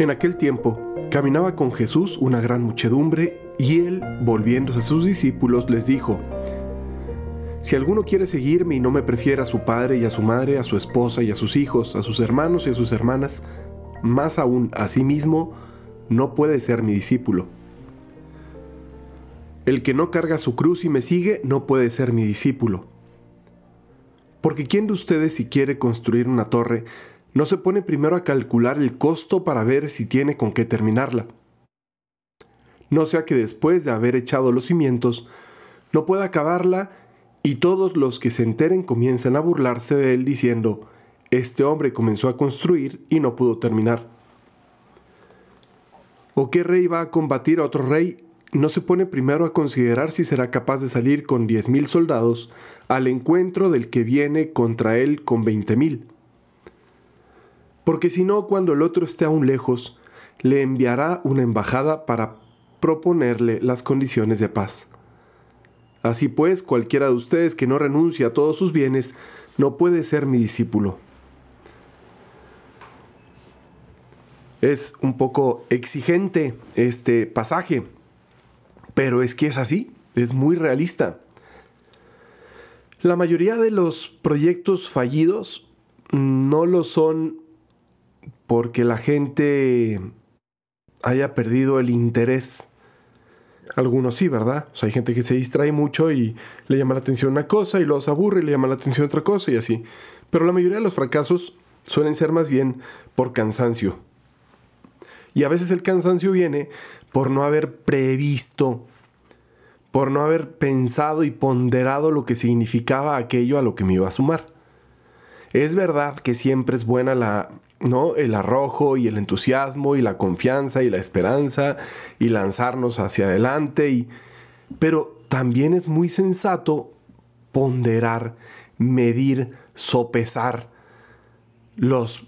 En aquel tiempo caminaba con Jesús una gran muchedumbre y él, volviéndose a sus discípulos, les dijo, Si alguno quiere seguirme y no me prefiere a su padre y a su madre, a su esposa y a sus hijos, a sus hermanos y a sus hermanas, más aún a sí mismo, no puede ser mi discípulo. El que no carga su cruz y me sigue no puede ser mi discípulo. Porque ¿quién de ustedes si quiere construir una torre, no se pone primero a calcular el costo para ver si tiene con qué terminarla. No sea que después de haber echado los cimientos, no pueda acabarla y todos los que se enteren comiencen a burlarse de él diciendo, este hombre comenzó a construir y no pudo terminar. ¿O qué rey va a combatir a otro rey? No se pone primero a considerar si será capaz de salir con diez mil soldados al encuentro del que viene contra él con veinte mil porque si no, cuando el otro esté aún lejos, le enviará una embajada para proponerle las condiciones de paz. Así pues, cualquiera de ustedes que no renuncie a todos sus bienes, no puede ser mi discípulo. Es un poco exigente este pasaje, pero es que es así, es muy realista. La mayoría de los proyectos fallidos no lo son porque la gente haya perdido el interés. Algunos sí, ¿verdad? O sea, hay gente que se distrae mucho y le llama la atención una cosa y luego se aburre y le llama la atención otra cosa y así. Pero la mayoría de los fracasos suelen ser más bien por cansancio. Y a veces el cansancio viene por no haber previsto, por no haber pensado y ponderado lo que significaba aquello a lo que me iba a sumar. Es verdad que siempre es buena la ¿no? El arrojo y el entusiasmo y la confianza y la esperanza y lanzarnos hacia adelante y pero también es muy sensato ponderar, medir, sopesar los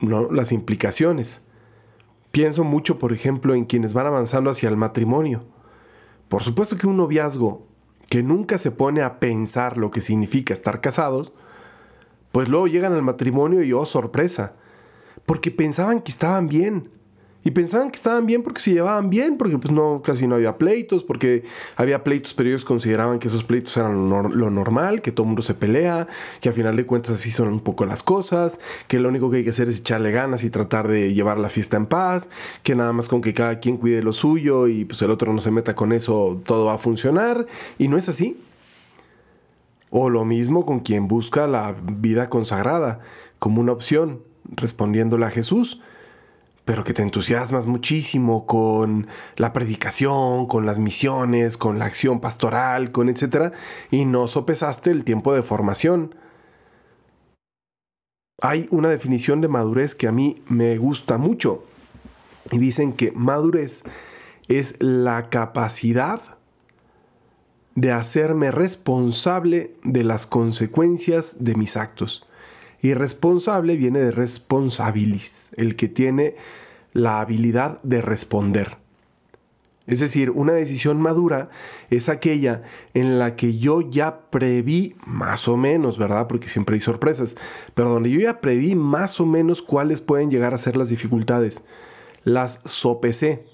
las implicaciones. Pienso mucho, por ejemplo, en quienes van avanzando hacia el matrimonio. Por supuesto que un noviazgo que nunca se pone a pensar lo que significa estar casados, pues luego llegan al matrimonio y oh sorpresa, porque pensaban que estaban bien. Y pensaban que estaban bien porque se llevaban bien, porque pues no, casi no había pleitos, porque había pleitos, pero ellos consideraban que esos pleitos eran lo, normal, que todo el mundo se pelea, que a final de cuentas así son un poco las cosas, que lo único que hay que hacer es echarle ganas y tratar de llevar la fiesta en paz, que nada más con que cada quien cuide lo suyo y pues el otro no se meta con eso, todo va a funcionar. Y no es así. O lo mismo con quien busca la vida consagrada como una opción, respondiéndole a Jesús, pero que te entusiasmas muchísimo con la predicación, con las misiones, con la acción pastoral, con etcétera, y no sopesaste el tiempo de formación. Hay una definición de madurez que a mí me gusta mucho. Y dicen que madurez es la capacidad de hacerme responsable de las consecuencias de mis actos. Y responsable viene de responsabilis, el que tiene la habilidad de responder. Es decir, una decisión madura es aquella en la que yo ya preví más o menos, ¿verdad? Porque siempre hay sorpresas, pero donde yo ya preví más o menos cuáles pueden llegar a ser las dificultades. Las sopesé.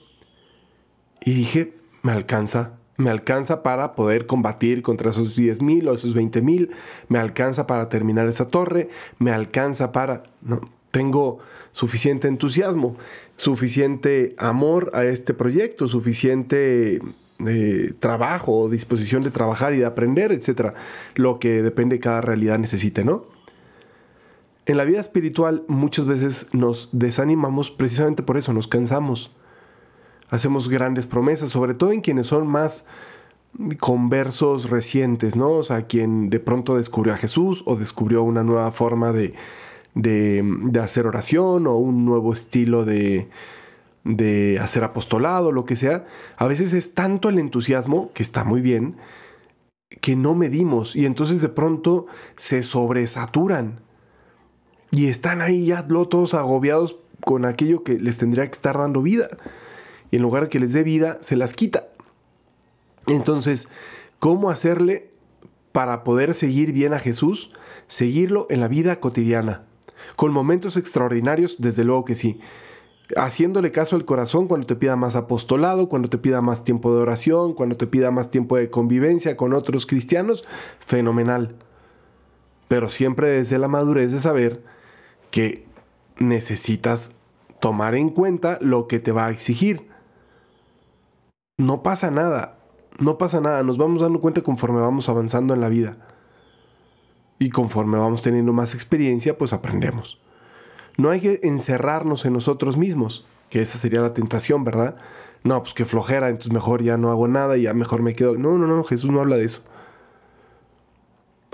Y dije, me alcanza, me alcanza para poder combatir contra esos 10.000 o esos 20.000, me alcanza para terminar esa torre, me alcanza para... No, tengo suficiente entusiasmo, suficiente amor a este proyecto, suficiente eh, trabajo o disposición de trabajar y de aprender, etcétera, lo que depende de cada realidad necesite, ¿no? En la vida espiritual muchas veces nos desanimamos precisamente por eso, nos cansamos hacemos grandes promesas, sobre todo en quienes son más conversos recientes, ¿no? O sea, quien de pronto descubrió a Jesús o descubrió una nueva forma de, de, hacer oración o un nuevo estilo de, de hacer apostolado, lo que sea. A veces es tanto el entusiasmo, que está muy bien, que no medimos y entonces de pronto se sobresaturan y están ahí ya todos agobiados con aquello que les tendría que estar dando vida y en lugar de que les dé vida, se las quita. Entonces, ¿cómo hacerle para poder seguir bien a Jesús? Seguirlo en la vida cotidiana. Con momentos extraordinarios, desde luego que sí. haciéndole caso al corazón cuando te pida más apostolado, cuando te pida más tiempo de oración, cuando te pida más tiempo de convivencia con otros cristianos, fenomenal. Pero siempre desde la madurez de saber que necesitas tomar en cuenta lo que te va a exigir. No pasa nada, no pasa nada, nos vamos dando cuenta conforme vamos avanzando en la vida. Y conforme vamos teniendo más experiencia, pues aprendemos. No hay que encerrarnos en nosotros mismos, que esa sería la tentación, ¿verdad? No, pues que flojera, entonces mejor ya no hago nada y ya mejor me quedo. No, no, no, Jesús no habla de eso.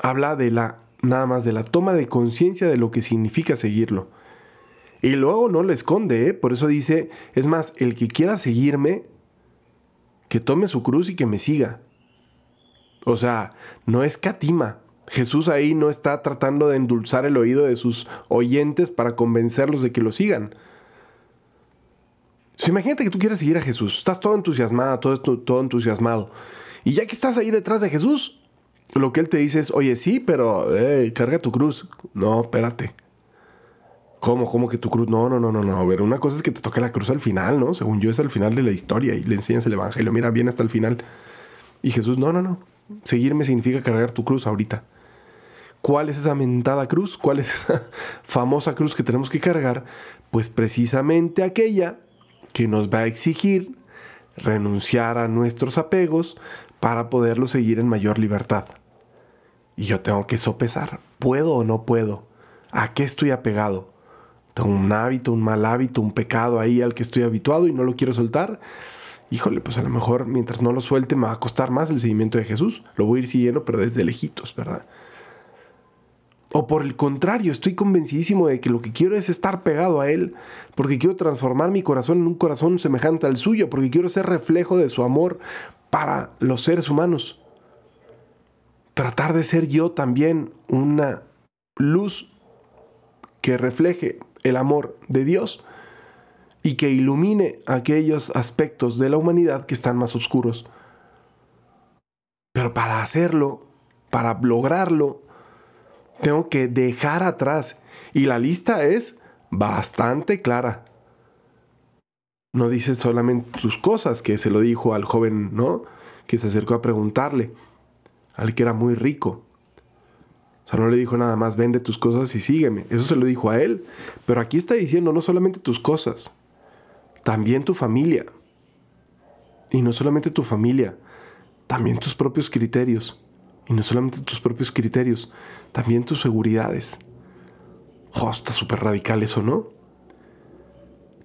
Habla de la, nada más de la toma de conciencia de lo que significa seguirlo. Y luego no lo esconde, ¿eh? por eso dice, es más, el que quiera seguirme, que tome su cruz y que me siga. O sea, no es catima, Jesús ahí no está tratando de endulzar el oído de sus oyentes para convencerlos de que lo sigan. imagínate que tú quieres seguir a Jesús, estás todo entusiasmado, todo, todo entusiasmado. Y ya que estás ahí detrás de Jesús, lo que Él te dice es, oye, sí, pero carga tu cruz. No, espérate. ¿Cómo? ¿Cómo que tu cruz? No, no, no, no, no. A ver, una cosa es que te toque la cruz al final, ¿no? Según yo es al final de la historia y le enseñas el Evangelio. Mira, bien hasta el final. Y Jesús, no, no, no. Seguirme significa cargar tu cruz ahorita. ¿Cuál es esa mentada cruz? ¿Cuál es esa famosa cruz que tenemos que cargar? Pues precisamente aquella que nos va a exigir renunciar a nuestros apegos para poderlo seguir en mayor libertad. Y yo tengo que sopesar, ¿puedo o no puedo? ¿A qué estoy apegado? ¿Tengo un hábito, un mal hábito, un pecado ahí al que estoy habituado y no lo quiero soltar? Híjole, pues a lo mejor mientras no lo suelte me va a costar más el seguimiento de Jesús. Lo voy a ir siguiendo, pero desde lejitos, ¿verdad? O por el contrario, estoy convencidísimo de que lo que quiero es estar pegado a Él, porque quiero transformar mi corazón en un corazón semejante al suyo, porque quiero ser reflejo de su amor para los seres humanos. Tratar de ser yo también una luz que refleje el amor de Dios y que ilumine aquellos aspectos de la humanidad que están más oscuros. Pero para hacerlo, para lograrlo, tengo que dejar atrás. Y la lista es bastante clara. No dice solamente tus cosas, que se lo dijo al joven, ¿no? Que se acercó a preguntarle, al que era muy rico. O sea, no le dijo nada más, vende tus cosas y sígueme. Eso se lo dijo a él. Pero aquí está diciendo no solamente tus cosas, también tu familia. Y no solamente tu familia, también tus propios criterios. Y no solamente tus propios criterios, también tus seguridades. Oh, está súper radical eso, ¿no?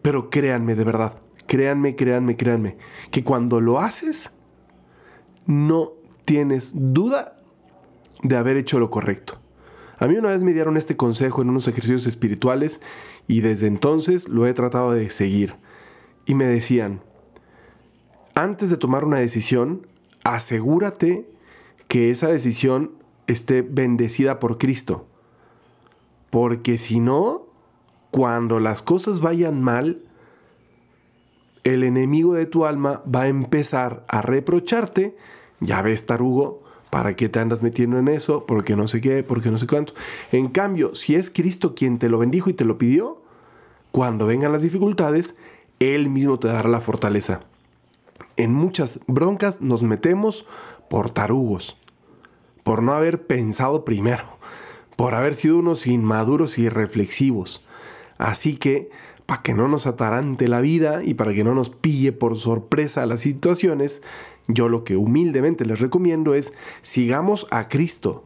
Pero créanme de verdad, créanme, créanme, créanme, que cuando lo haces, no tienes duda de haber hecho lo correcto. A mí una vez me dieron este consejo en unos ejercicios espirituales y desde entonces lo he tratado de seguir. Y me decían, antes de tomar una decisión, asegúrate que esa decisión esté bendecida por Cristo. Porque si no, cuando las cosas vayan mal, el enemigo de tu alma va a empezar a reprocharte, ya ves tarugo, ¿para qué te andas metiendo en eso? Porque no sé qué, porque no sé cuánto. En cambio, si es Cristo quien te lo bendijo y te lo pidió, cuando vengan las dificultades, Él mismo te dará la fortaleza. En muchas broncas nos metemos por tarugos por no haber pensado primero, por haber sido unos inmaduros y reflexivos. Así que, para que no nos atarante la vida y para que no nos pille por sorpresa las situaciones, yo lo que humildemente les recomiendo es sigamos a Cristo,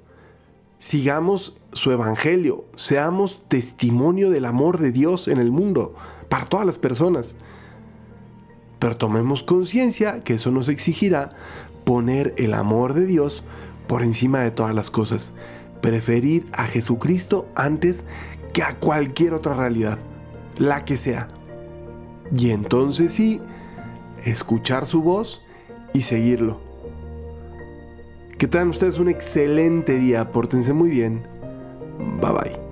sigamos su evangelio, seamos testimonio del amor de Dios en el mundo, para todas las personas. Pero tomemos conciencia que eso nos exigirá poner el amor de Dios por encima de todas las cosas. Preferir a Jesucristo antes que a cualquier otra realidad, la que sea. Y entonces sí, escuchar su voz y seguirlo. Que tengan ustedes un excelente día, pórtense muy bien. Bye bye.